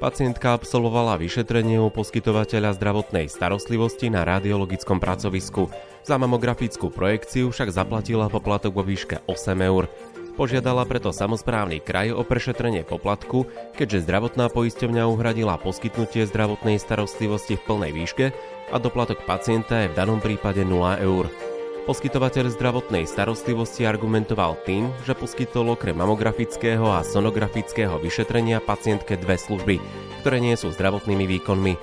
Pacientka absolvovala vyšetrenie u poskytovateľa zdravotnej starostlivosti na radiologickom pracovisku. Za mamografickú projekciu však zaplatila poplatok vo výške 8 eur. Požiadala preto samozprávny kraj o prešetrenie poplatku, keďže zdravotná poisťovňa uhradila poskytnutie zdravotnej starostlivosti v plnej výške a doplatok pacienta je v danom prípade 0 eur. Poskytovateľ zdravotnej starostlivosti argumentoval tým, že poskytol okrem mamografického a sonografického vyšetrenia pacientke dve služby, ktoré nie sú zdravotnými výkonmi.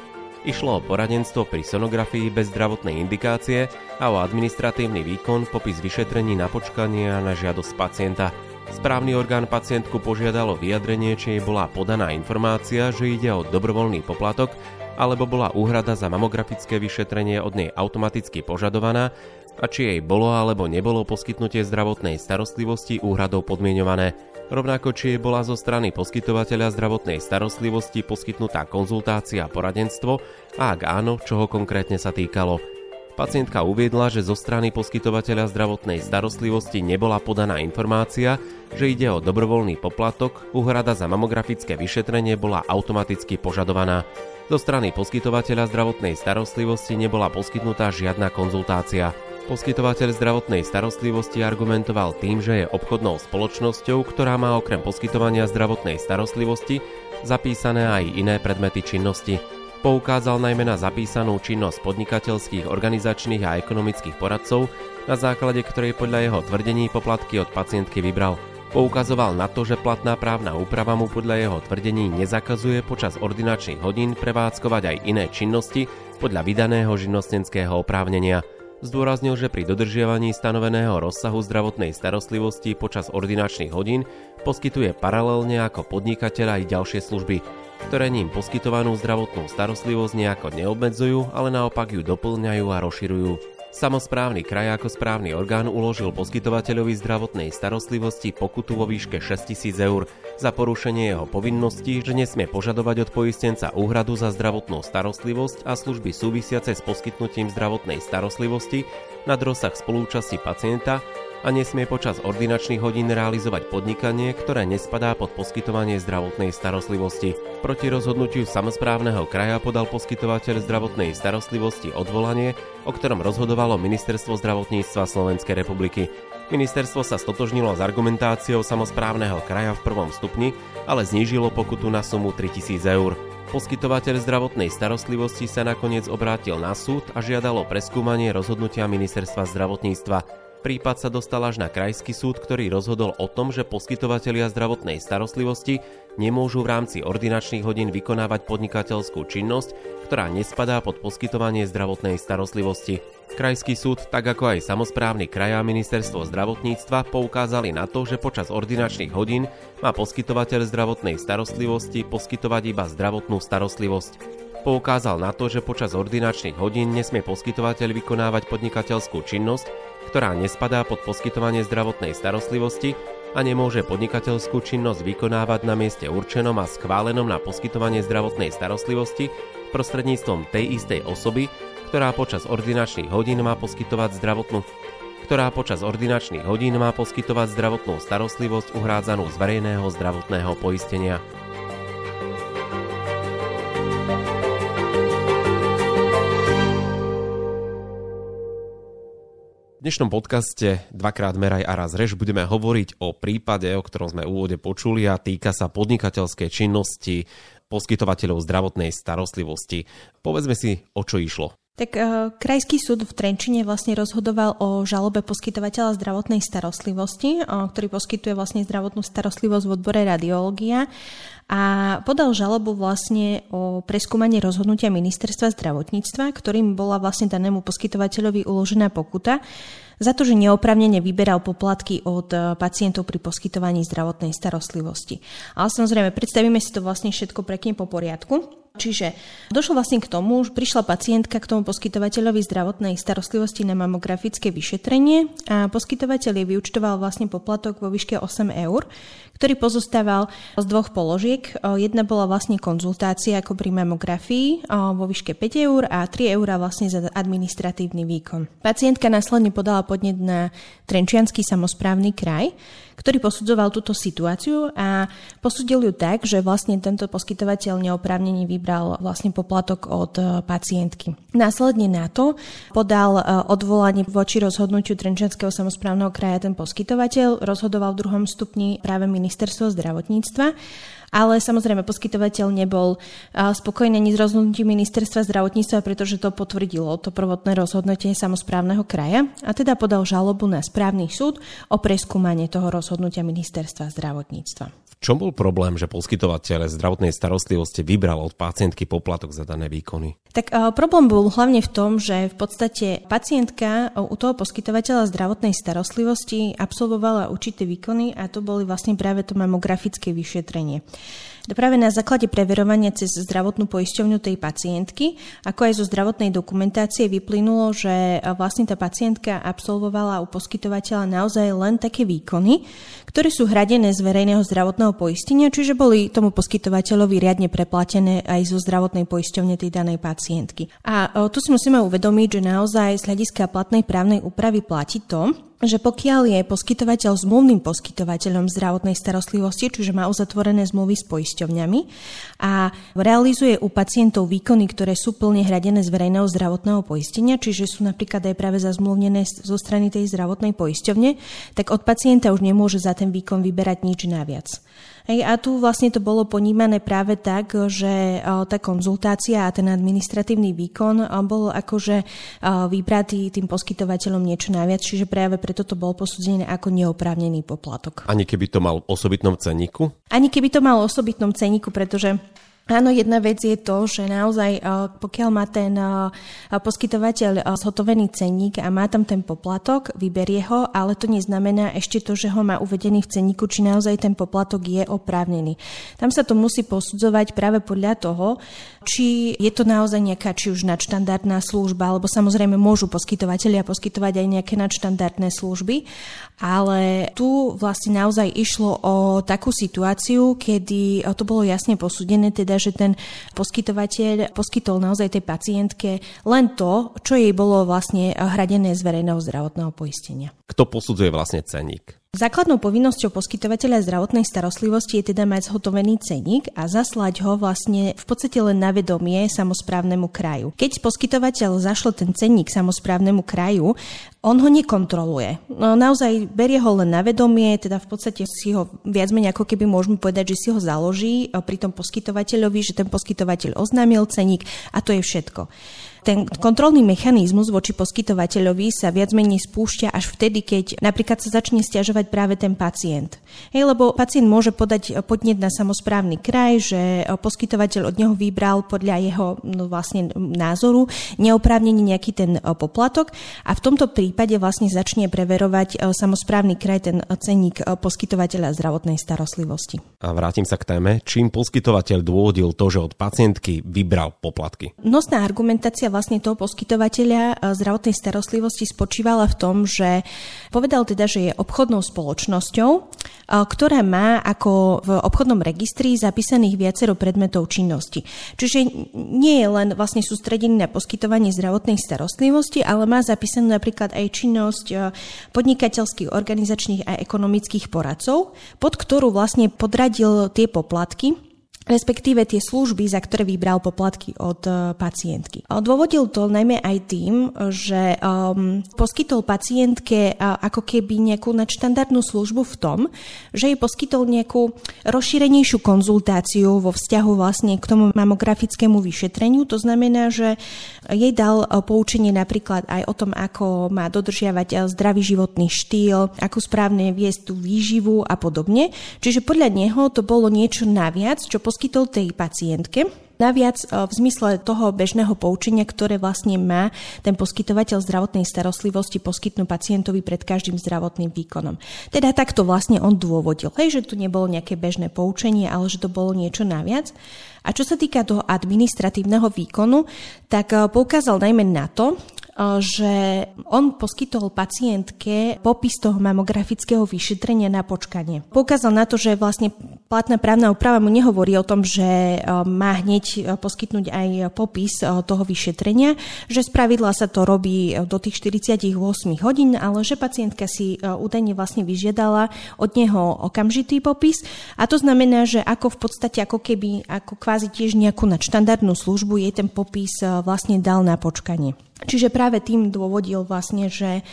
Išlo o poradenstvo pri sonografii bez zdravotnej indikácie a o administratívny výkon popis vyšetrení na počkanie a na žiadosť pacienta. Správny orgán pacientku požiadalo vyjadrenie, či jej bola podaná informácia, že ide o dobrovoľný poplatok alebo bola úhrada za mamografické vyšetrenie od nej automaticky požadovaná a či jej bolo alebo nebolo poskytnutie zdravotnej starostlivosti úhradou podmienované. Rovnako či jej bola zo strany poskytovateľa zdravotnej starostlivosti poskytnutá konzultácia a poradenstvo a ak áno, čoho konkrétne sa týkalo. Pacientka uviedla, že zo strany poskytovateľa zdravotnej starostlivosti nebola podaná informácia, že ide o dobrovoľný poplatok, úhrada za mamografické vyšetrenie bola automaticky požadovaná. Zo strany poskytovateľa zdravotnej starostlivosti nebola poskytnutá žiadna konzultácia. Poskytovateľ zdravotnej starostlivosti argumentoval tým, že je obchodnou spoločnosťou, ktorá má okrem poskytovania zdravotnej starostlivosti zapísané aj iné predmety činnosti. Poukázal najmä na zapísanú činnosť podnikateľských, organizačných a ekonomických poradcov, na základe ktorej podľa jeho tvrdení poplatky od pacientky vybral. Poukazoval na to, že platná právna úprava mu podľa jeho tvrdení nezakazuje počas ordinačných hodín prevádzkovať aj iné činnosti podľa vydaného živnostenského oprávnenia – Zdôraznil, že pri dodržiavaní stanoveného rozsahu zdravotnej starostlivosti počas ordinačných hodín poskytuje paralelne ako podnikateľ aj ďalšie služby, ktoré ním poskytovanú zdravotnú starostlivosť nejako neobmedzujú, ale naopak ju doplňajú a rozširujú. Samozprávny kraj ako správny orgán uložil poskytovateľovi zdravotnej starostlivosti pokutu vo výške 6000 eur za porušenie jeho povinností, že nesmie požadovať od poistenca úhradu za zdravotnú starostlivosť a služby súvisiace s poskytnutím zdravotnej starostlivosti nad rozsah spolúčasti pacienta a nesmie počas ordinačných hodín realizovať podnikanie, ktoré nespadá pod poskytovanie zdravotnej starostlivosti. Proti rozhodnutiu samozprávneho kraja podal poskytovateľ zdravotnej starostlivosti odvolanie, o ktorom rozhodovalo Ministerstvo zdravotníctva Slovenskej republiky. Ministerstvo sa stotožnilo s argumentáciou samozprávneho kraja v prvom stupni, ale znížilo pokutu na sumu 3000 eur. Poskytovateľ zdravotnej starostlivosti sa nakoniec obrátil na súd a žiadalo preskúmanie rozhodnutia Ministerstva zdravotníctva. Prípad sa dostal až na krajský súd, ktorý rozhodol o tom, že poskytovatelia zdravotnej starostlivosti nemôžu v rámci ordinačných hodín vykonávať podnikateľskú činnosť, ktorá nespadá pod poskytovanie zdravotnej starostlivosti. Krajský súd, tak ako aj samozprávny kraj a ministerstvo zdravotníctva poukázali na to, že počas ordinačných hodín má poskytovateľ zdravotnej starostlivosti poskytovať iba zdravotnú starostlivosť. Poukázal na to, že počas ordinačných hodín nesmie poskytovateľ vykonávať podnikateľskú činnosť, ktorá nespadá pod poskytovanie zdravotnej starostlivosti a nemôže podnikateľskú činnosť vykonávať na mieste určenom a schválenom na poskytovanie zdravotnej starostlivosti prostredníctvom tej istej osoby, ktorá počas ordinačných hodín má poskytovať zdravotnú ktorá počas ordinačných hodín má poskytovať zdravotnú starostlivosť uhrádzanú z verejného zdravotného poistenia. Dnešnom podcaste Dvakrát meraj a raz rež budeme hovoriť o prípade, o ktorom sme v úvode počuli a týka sa podnikateľskej činnosti poskytovateľov zdravotnej starostlivosti. Povedzme si, o čo išlo. Tak uh, Krajský súd v Trenčine vlastne rozhodoval o žalobe poskytovateľa zdravotnej starostlivosti, uh, ktorý poskytuje vlastne zdravotnú starostlivosť v odbore radiológia a podal žalobu vlastne o preskúmanie rozhodnutia ministerstva zdravotníctva, ktorým bola vlastne danému poskytovateľovi uložená pokuta za to, že neopravnene vyberal poplatky od e, pacientov pri poskytovaní zdravotnej starostlivosti. Ale samozrejme, predstavíme si to vlastne všetko pekne po poriadku. Čiže došlo vlastne k tomu, že prišla pacientka k tomu poskytovateľovi zdravotnej starostlivosti na mamografické vyšetrenie a poskytovateľ jej vyučtoval vlastne poplatok vo výške 8 eur, ktorý pozostával z dvoch položiek. Jedna bola vlastne konzultácia ako pri mamografii vo výške 5 eur a 3 eur vlastne za administratívny výkon. Pacientka následne podala podnet na Trenčianský samozprávny kraj, ktorý posudzoval túto situáciu a posudil ju tak, že vlastne tento poskytovateľ neoprávnene vybral vlastne poplatok od e, pacientky. Následne na to podal e, odvolanie voči rozhodnutiu Trenčianského samozprávneho kraja ten poskytovateľ, rozhodoval v druhom stupni práve ministerstvo zdravotníctva ale samozrejme poskytovateľ nebol spokojný ani s rozhodnutím ministerstva zdravotníctva, pretože to potvrdilo to prvotné rozhodnutie samozprávneho kraja a teda podal žalobu na správny súd o preskúmanie toho rozhodnutia ministerstva zdravotníctva čom bol problém, že poskytovateľ zdravotnej starostlivosti vybral od pacientky poplatok za dané výkony? Tak uh, problém bol hlavne v tom, že v podstate pacientka u toho poskytovateľa zdravotnej starostlivosti absolvovala určité výkony a to boli vlastne práve to mamografické vyšetrenie. Práve na základe preverovania cez zdravotnú poisťovňu tej pacientky, ako aj zo zdravotnej dokumentácie vyplynulo, že vlastne tá pacientka absolvovala u poskytovateľa naozaj len také výkony, ktoré sú hradené z verejného zdravotného poistenia, čiže boli tomu poskytovateľovi riadne preplatené aj zo zdravotnej poisťovne tej danej pacientky. A tu si musíme uvedomiť, že naozaj z hľadiska platnej právnej úpravy platí to, že pokiaľ je poskytovateľ zmluvným poskytovateľom zdravotnej starostlivosti, čiže má uzatvorené zmluvy s poisťovňami a realizuje u pacientov výkony, ktoré sú plne hradené z verejného zdravotného poistenia, čiže sú napríklad aj práve zazmluvnené zo strany tej zdravotnej poisťovne, tak od pacienta už nemôže za ten výkon vyberať nič naviac. Hej, a tu vlastne to bolo ponímané práve tak, že tá konzultácia a ten administratívny výkon bol akože vybratý tým poskytovateľom niečo naviac, čiže práve preto to bol posúdené ako neoprávnený poplatok. Ani keby to mal osobitnom cenníku? Ani keby to mal osobitnom cenníku, pretože Áno, jedna vec je to, že naozaj pokiaľ má ten poskytovateľ zhotovený cenník a má tam ten poplatok, vyberie ho, ale to neznamená ešte to, že ho má uvedený v cenníku, či naozaj ten poplatok je oprávnený. Tam sa to musí posudzovať práve podľa toho, či je to naozaj nejaká či už nadštandardná služba, alebo samozrejme môžu poskytovateľia poskytovať aj nejaké nadštandardné služby, ale tu vlastne naozaj išlo o takú situáciu, kedy to bolo jasne posúdené, teda že ten poskytovateľ poskytol naozaj tej pacientke len to, čo jej bolo vlastne hradené z verejného zdravotného poistenia. Kto posudzuje vlastne ceník? Základnou povinnosťou poskytovateľa zdravotnej starostlivosti je teda mať zhotovený ceník a zaslať ho vlastne v podstate len na vedomie samozprávnemu kraju. Keď poskytovateľ zašle ten cenník samozprávnemu kraju, on ho nekontroluje. No, naozaj berie ho len na vedomie, teda v podstate si ho viac menej ako keby môžeme povedať, že si ho založí pri tom poskytovateľovi, že ten poskytovateľ oznámil ceník a to je všetko ten kontrolný mechanizmus voči poskytovateľovi sa viac menej spúšťa až vtedy, keď napríklad sa začne stiažovať práve ten pacient. Hej, lebo pacient môže podať podnet na samozprávny kraj, že poskytovateľ od neho vybral podľa jeho no, vlastne názoru neoprávnenie nejaký ten e, poplatok a v tomto prípade vlastne začne preverovať e, samozprávny kraj ten cenník e, poskytovateľa zdravotnej starostlivosti. A vrátim sa k téme, čím poskytovateľ dôvodil to, že od pacientky vybral poplatky. Nosná argumentácia vlastne toho poskytovateľa eh, zdravotnej starostlivosti spočívala v tom, že povedal teda, že je obchodnou spoločnosťou, eh, ktorá má ako v obchodnom registri zapísaných viacero predmetov činnosti. Čiže nie je len vlastne sústredený na poskytovanie zdravotnej starostlivosti, ale má zapísanú napríklad aj činnosť eh, podnikateľských, organizačných a ekonomických poradcov, pod ktorú vlastne podradil tie poplatky, respektíve tie služby, za ktoré vybral poplatky od uh, pacientky. Dôvodil to najmä aj tým, že um, poskytol pacientke uh, ako keby nejakú nadštandardnú službu v tom, že jej poskytol nejakú rozšírenejšiu konzultáciu vo vzťahu vlastne k tomu mamografickému vyšetreniu. To znamená, že jej dal uh, poučenie napríklad aj o tom, ako má dodržiavať zdravý životný štýl, ako správne viesť tú výživu a podobne. Čiže podľa neho to bolo niečo naviac, čo poskytol tej pacientke, Naviac e, v zmysle toho bežného poučenia, ktoré vlastne má ten poskytovateľ zdravotnej starostlivosti poskytnúť pacientovi pred každým zdravotným výkonom. Teda takto vlastne on dôvodil, hej, že tu nebolo nejaké bežné poučenie, ale že to bolo niečo naviac. A čo sa týka toho administratívneho výkonu, tak e, poukázal najmä na to, že on poskytol pacientke popis toho mamografického vyšetrenia na počkanie. Poukázal na to, že vlastne platná právna úprava mu nehovorí o tom, že má hneď poskytnúť aj popis toho vyšetrenia, že z pravidla sa to robí do tých 48 hodín, ale že pacientka si údajne vlastne vyžiadala od neho okamžitý popis a to znamená, že ako v podstate ako keby ako kvázi tiež nejakú nadštandardnú službu jej ten popis vlastne dal na počkanie. Čiže práve tým dôvodil vlastne, že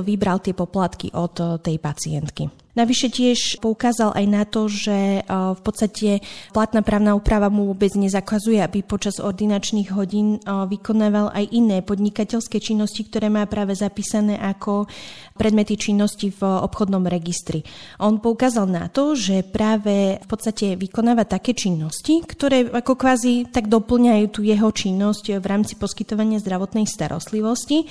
vybral tie poplatky od eh, tej pacientky. Navyše tiež poukázal aj na to, že eh, v podstate platná právna úprava mu vôbec nezakazuje, aby počas ordinačných hodín eh, vykonával aj iné podnikateľské činnosti, ktoré má práve zapísané ako predmety činnosti v obchodnom registri. On poukázal na to, že práve v podstate vykonáva také činnosti, ktoré ako kvázi tak doplňajú tú jeho činnosť v rámci poskytovania zdravotnej starostlivosti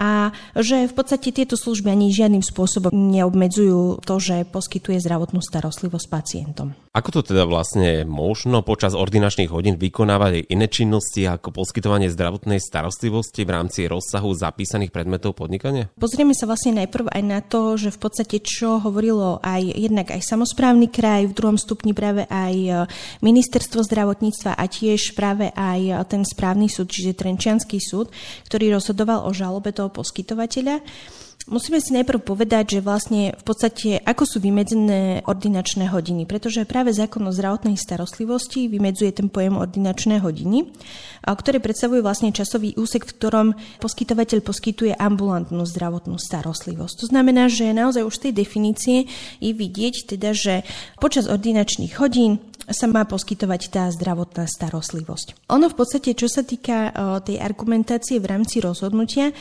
a že v podstate tieto služby ani žiadnym spôsobom neobmedzujú to, že poskytuje zdravotnú starostlivosť pacientom. Ako to teda vlastne možno počas ordinačných hodín vykonávať aj iné činnosti ako poskytovanie zdravotnej starostlivosti v rámci rozsahu zapísaných predmetov podnikania? Pozrieme sa vlastne najprv aj na to, že v podstate čo hovorilo aj jednak aj samozprávny kraj, v druhom stupni práve aj e, ministerstvo zdravotníctva a tiež práve aj ten správny súd, čiže Trenčianský súd, ktorý rozhodoval o žalobe toho poskytovateľa. Musíme si najprv povedať, že vlastne v podstate ako sú vymedzené ordinačné hodiny, pretože práve zákon o zdravotnej starostlivosti vymedzuje ten pojem ordinačné hodiny, ktoré predstavujú vlastne časový úsek, v ktorom poskytovateľ poskytuje ambulantnú zdravotnú starostlivosť. To znamená, že naozaj už z tej definície je vidieť teda, že počas ordinačných hodín sa má poskytovať tá zdravotná starostlivosť. Ono v podstate, čo sa týka tej argumentácie v rámci rozhodnutia,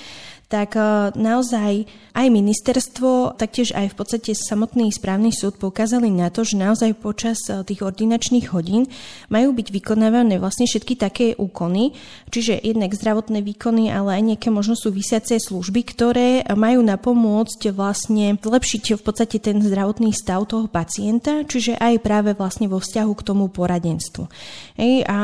tak e, naozaj aj ministerstvo, taktiež aj v podstate samotný správny súd poukázali na to, že naozaj počas e, tých ordinačných hodín majú byť vykonávané vlastne všetky také úkony, čiže jednak zdravotné výkony, ale aj nejaké možno súvisiace služby, ktoré majú napomôcť vlastne zlepšiť v podstate ten zdravotný stav toho pacienta, čiže aj práve vlastne vo vzťahu k tomu poradenstvu. Ej, a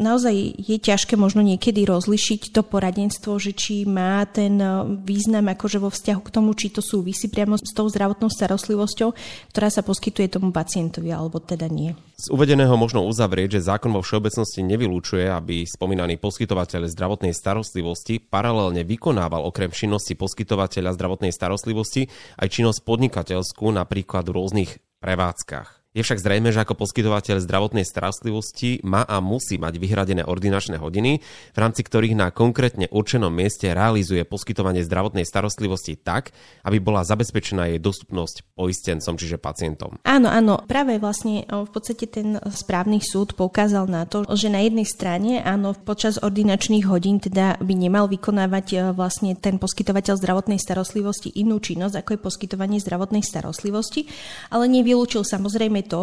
naozaj je ťažké možno niekedy rozlišiť to poradenstvo, že či má ten význam akože vo vzťahu k tomu, či to súvisí priamo s tou zdravotnou starostlivosťou, ktorá sa poskytuje tomu pacientovi, alebo teda nie. Z uvedeného možno uzavrieť, že zákon vo všeobecnosti nevylúčuje, aby spomínaný poskytovateľ zdravotnej starostlivosti paralelne vykonával okrem činnosti poskytovateľa zdravotnej starostlivosti aj činnosť podnikateľskú napríklad v rôznych prevádzkach. Je však zrejme, že ako poskytovateľ zdravotnej starostlivosti má a musí mať vyhradené ordinačné hodiny, v rámci ktorých na konkrétne určenom mieste realizuje poskytovanie zdravotnej starostlivosti tak, aby bola zabezpečená jej dostupnosť poistencom, čiže pacientom. Áno, áno, práve vlastne v podstate ten správny súd poukázal na to, že na jednej strane, áno, počas ordinačných hodín teda by nemal vykonávať vlastne ten poskytovateľ zdravotnej starostlivosti inú činnosť, ako je poskytovanie zdravotnej starostlivosti, ale nevylúčil samozrejme je to,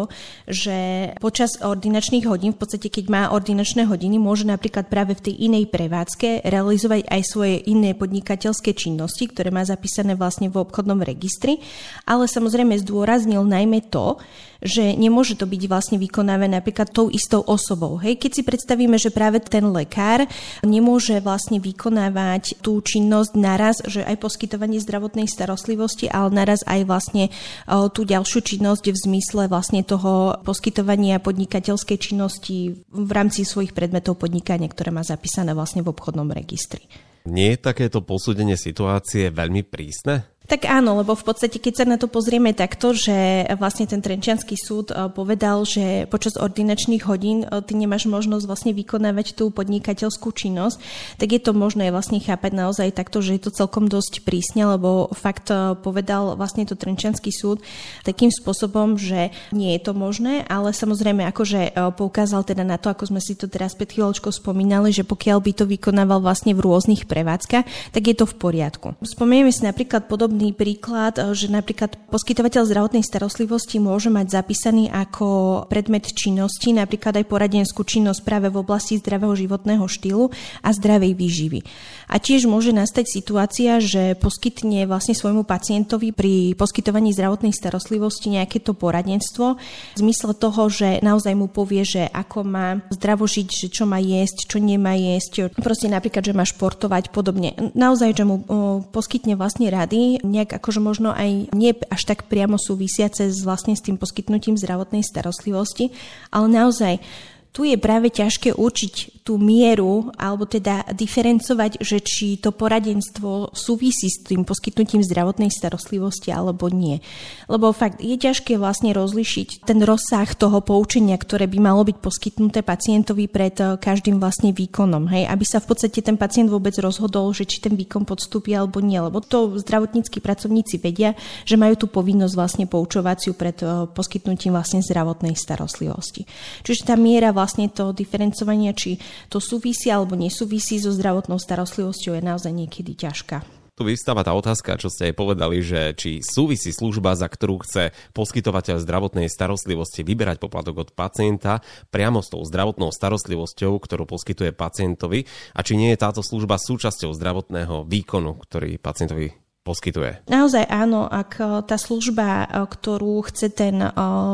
že počas ordinačných hodín, v podstate keď má ordinačné hodiny, môže napríklad práve v tej inej prevádzke realizovať aj svoje iné podnikateľské činnosti, ktoré má zapísané vlastne v obchodnom registri, ale samozrejme zdôraznil najmä to, že nemôže to byť vlastne vykonávané napríklad tou istou osobou. Hej, keď si predstavíme, že práve ten lekár nemôže vlastne vykonávať tú činnosť naraz, že aj poskytovanie zdravotnej starostlivosti, ale naraz aj vlastne tú ďalšiu činnosť v zmysle vlastne toho poskytovania podnikateľskej činnosti v rámci svojich predmetov podnikania, ktoré má zapísané vlastne v obchodnom registri. Nie je takéto posúdenie situácie veľmi prísne? Tak áno, lebo v podstate, keď sa na to pozrieme takto, že vlastne ten Trenčianský súd eh, povedal, že počas ordinačných hodín eh, ty nemáš možnosť vlastne vykonávať tú podnikateľskú činnosť, tak je to možné vlastne chápať naozaj takto, že je to celkom dosť prísne, lebo fakt eh, povedal vlastne to Trenčianský súd takým spôsobom, že nie je to možné, ale samozrejme akože poukázal teda na to, ako sme si to teraz pred chvíľočkou spomínali, že pokiaľ by to vykonával vlastne v rôznych prevádzkach, tak je to v poriadku. Spomenieme si napríklad podobný podobný príklad, že napríklad poskytovateľ zdravotnej starostlivosti môže mať zapísaný ako predmet činnosti napríklad aj poradenskú činnosť práve v oblasti zdravého životného štýlu a zdravej výživy. A tiež môže nastať situácia, že poskytne vlastne svojmu pacientovi pri poskytovaní zdravotnej starostlivosti nejaké to poradenstvo v zmysle toho, že naozaj mu povie, že ako má zdravo žiť, že čo má jesť, čo nemá jesť, proste napríklad, že má športovať podobne. Naozaj, že mu poskytne vlastne rady, nejak akože možno aj nie až tak priamo súvisiace s vlastne s tým poskytnutím zdravotnej starostlivosti, ale naozaj tu je práve ťažké určiť tú mieru, alebo teda diferencovať, že či to poradenstvo súvisí s tým poskytnutím zdravotnej starostlivosti alebo nie. Lebo fakt je ťažké vlastne rozlišiť ten rozsah toho poučenia, ktoré by malo byť poskytnuté pacientovi pred eh, každým vlastne výkonom. Hej, aby sa v podstate ten pacient vôbec rozhodol, že či ten výkon podstúpi alebo nie. Lebo to zdravotníckí pracovníci vedia, že majú tú povinnosť vlastne poučovaciu pred eh, poskytnutím vlastne zdravotnej starostlivosti. Čiže tá miera vlastne to diferencovania, či to súvisí alebo nesúvisí so zdravotnou starostlivosťou je naozaj niekedy ťažká. Tu vystáva tá otázka, čo ste aj povedali, že či súvisí služba, za ktorú chce poskytovateľ zdravotnej starostlivosti vyberať poplatok od pacienta priamo s tou zdravotnou starostlivosťou, ktorú poskytuje pacientovi a či nie je táto služba súčasťou zdravotného výkonu, ktorý pacientovi poskytuje. Naozaj áno, ak e, tá služba, e, ktorú chce ten e,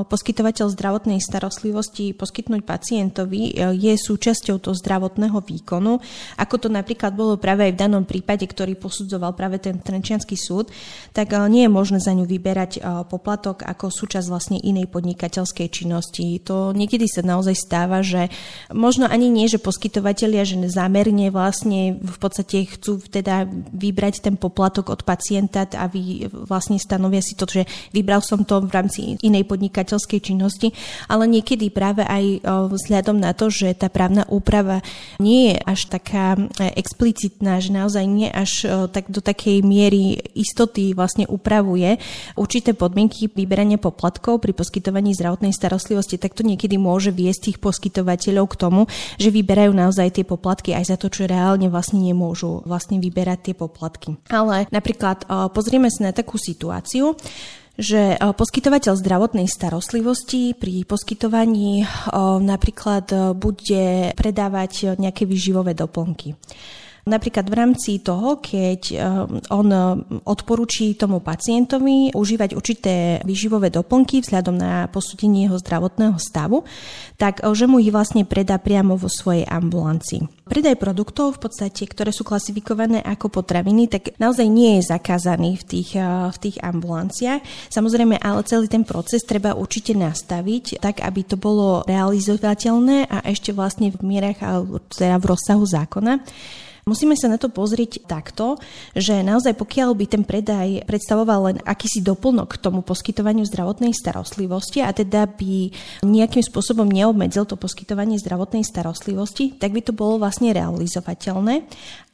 poskytovateľ zdravotnej starostlivosti poskytnúť pacientovi, je súčasťou toho zdravotného výkonu, ako to napríklad bolo práve aj v danom prípade, ktorý posudzoval práve ten Trenčianský súd, tak nie je možné za ňu vyberať poplatok ako súčasť vlastne inej podnikateľskej činnosti. To niekedy sa naozaj stáva, že možno ani nie, že poskytovateľia, že zámerne vlastne v podstate chcú teda vybrať ten poplatok od pacienta pacienta a vy vlastne stanovia si to, že vybral som to v rámci inej podnikateľskej činnosti, ale niekedy práve aj vzhľadom na to, že tá právna úprava nie je až taká e, explicitná, že naozaj nie až tak do takej miery istoty vlastne upravuje určité podmienky vyberania poplatkov pri poskytovaní zdravotnej starostlivosti, tak to niekedy môže viesť tých poskytovateľov k tomu, že vyberajú naozaj tie poplatky aj za to, čo reálne vlastne nemôžu vlastne vyberať tie poplatky. Ale napríklad Napríklad pozrieme sa na takú situáciu, že poskytovateľ zdravotnej starostlivosti pri poskytovaní napríklad bude predávať nejaké výživové doplnky. Napríklad v rámci toho, keď eh, on eh, odporúči tomu pacientovi užívať určité výživové doplnky vzhľadom na posúdenie jeho zdravotného stavu, tak eh, že mu ich vlastne predá priamo vo svojej ambulancii. Predaj produktov v podstate, ktoré sú klasifikované ako potraviny, tak naozaj nie je zakázaný v tých, v tých ambulanciách. Samozrejme, ale celý ten proces treba určite nastaviť tak, aby to bolo realizovateľné a ešte vlastne v mierach, teda v rozsahu zákona. Musíme sa na to pozrieť takto, že naozaj pokiaľ by ten predaj predstavoval len akýsi doplnok k tomu poskytovaniu zdravotnej starostlivosti a teda by nejakým spôsobom neobmedzil to poskytovanie zdravotnej starostlivosti, tak by to bolo vlastne realizovateľné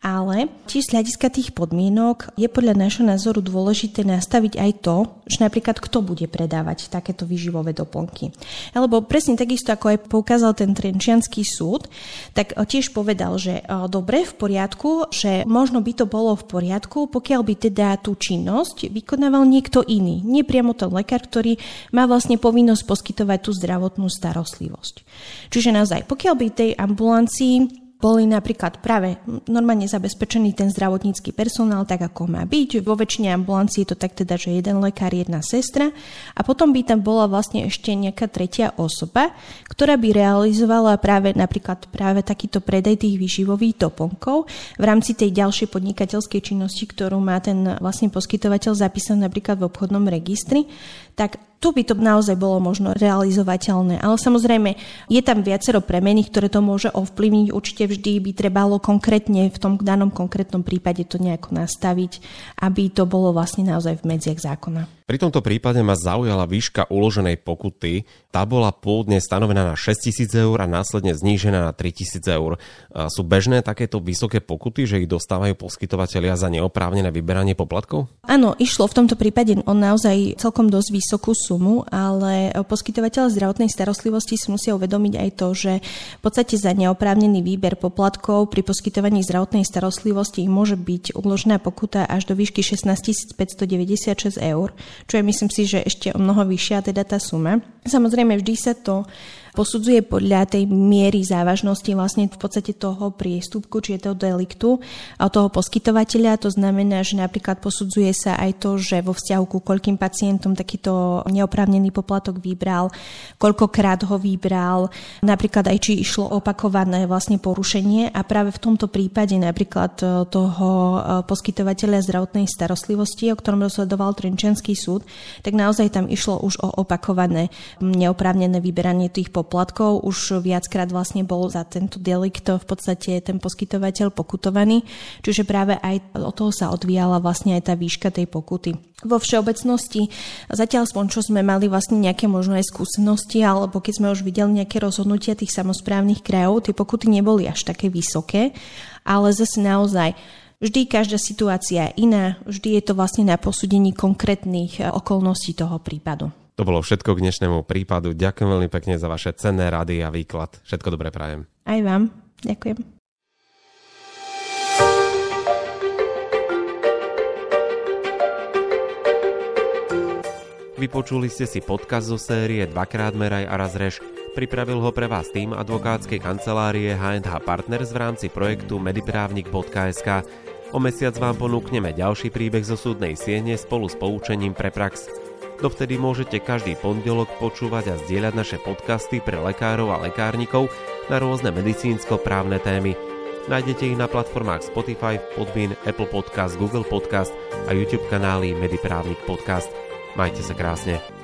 ale tiež z hľadiska tých podmienok je podľa nášho názoru dôležité nastaviť aj to, že napríklad kto bude predávať takéto výživové doplnky. Lebo presne takisto, ako aj poukázal ten Trenčianský súd, tak tiež povedal, že dobre, v poriadku, že možno by to bolo v poriadku, pokiaľ by teda tú činnosť vykonával niekto iný. Nie priamo ten lekár, ktorý má vlastne povinnosť poskytovať tú zdravotnú starostlivosť. Čiže naozaj, pokiaľ by tej ambulancii boli napríklad práve normálne zabezpečený ten zdravotnícky personál, tak ako má byť. Vo väčšine ambulancií je to tak teda, že jeden lekár, jedna sestra a potom by tam bola vlastne ešte nejaká tretia osoba, ktorá by realizovala práve napríklad práve takýto predaj tých výživových doplnkov v rámci tej ďalšej podnikateľskej činnosti, ktorú má ten vlastne poskytovateľ zapísaný napríklad v obchodnom registri, tak tu by to naozaj bolo možno realizovateľné. Ale samozrejme, je tam viacero premeny, ktoré to môže ovplyvniť. Určite vždy by trebalo konkrétne v tom danom konkrétnom prípade to nejako nastaviť, aby to bolo vlastne naozaj v medziach zákona. Pri tomto prípade ma zaujala výška uloženej pokuty. Tá bola pôvodne stanovená na 6000 eur a následne znížená na 3000 eur. Sú bežné takéto vysoké pokuty, že ich dostávajú poskytovateľia za neoprávnené vyberanie poplatkov? Áno, išlo v tomto prípade o naozaj celkom dosť vysokú sumu, ale poskytovateľ zdravotnej starostlivosti si musia uvedomiť aj to, že v podstate za neoprávnený výber poplatkov pri poskytovaní zdravotnej starostlivosti môže byť uložená pokuta až do výšky 16 596 eur čo je myslím si, že ešte o mnoho vyššia teda tá suma. Samozrejme, vždy sa to posudzuje podľa tej miery závažnosti vlastne v podstate toho priestupku, či je toho deliktu a toho poskytovateľa. To znamená, že napríklad posudzuje sa aj to, že vo vzťahu ku koľkým pacientom takýto neoprávnený poplatok vybral, koľkokrát ho vybral, napríklad aj či išlo opakované vlastne porušenie a práve v tomto prípade napríklad e, toho e, poskytovateľa zdravotnej starostlivosti, o ktorom rozhodoval Trenčianský súd, tak naozaj tam išlo už o opakované neoprávnené vyberanie tých poplatkov. Už viackrát vlastne bol za tento delikt v podstate ten poskytovateľ pokutovaný, čiže práve aj od toho sa odvíjala vlastne aj tá výška tej pokuty. Vo všeobecnosti, zatiaľ aspoň čo sme mali vlastne nejaké možno aj skúsenosti, alebo keď sme už videli nejaké rozhodnutia tých samozprávnych krajov, tie pokuty neboli až také vysoké, ale zase naozaj Vždy každá situácia je iná, vždy je to vlastne na posúdení konkrétnych okolností toho prípadu. To bolo všetko k dnešnému prípadu. Ďakujem veľmi pekne za vaše cenné rady a výklad. Všetko dobré prajem. Aj vám. Ďakujem. Vypočuli ste si podkaz zo série Dvakrát meraj a raz reš. Pripravil ho pre vás tým advokátskej kancelárie H&H Partners v rámci projektu mediprávnik.sk. O mesiac vám ponúkneme ďalší príbeh zo súdnej siene spolu s poučením pre prax. Dovtedy môžete každý pondelok počúvať a zdieľať naše podcasty pre lekárov a lekárnikov na rôzne medicínsko-právne témy. Nájdete ich na platformách Spotify, Podbean, Apple Podcast, Google Podcast a YouTube kanály Mediprávnik Podcast. Majte sa krásne.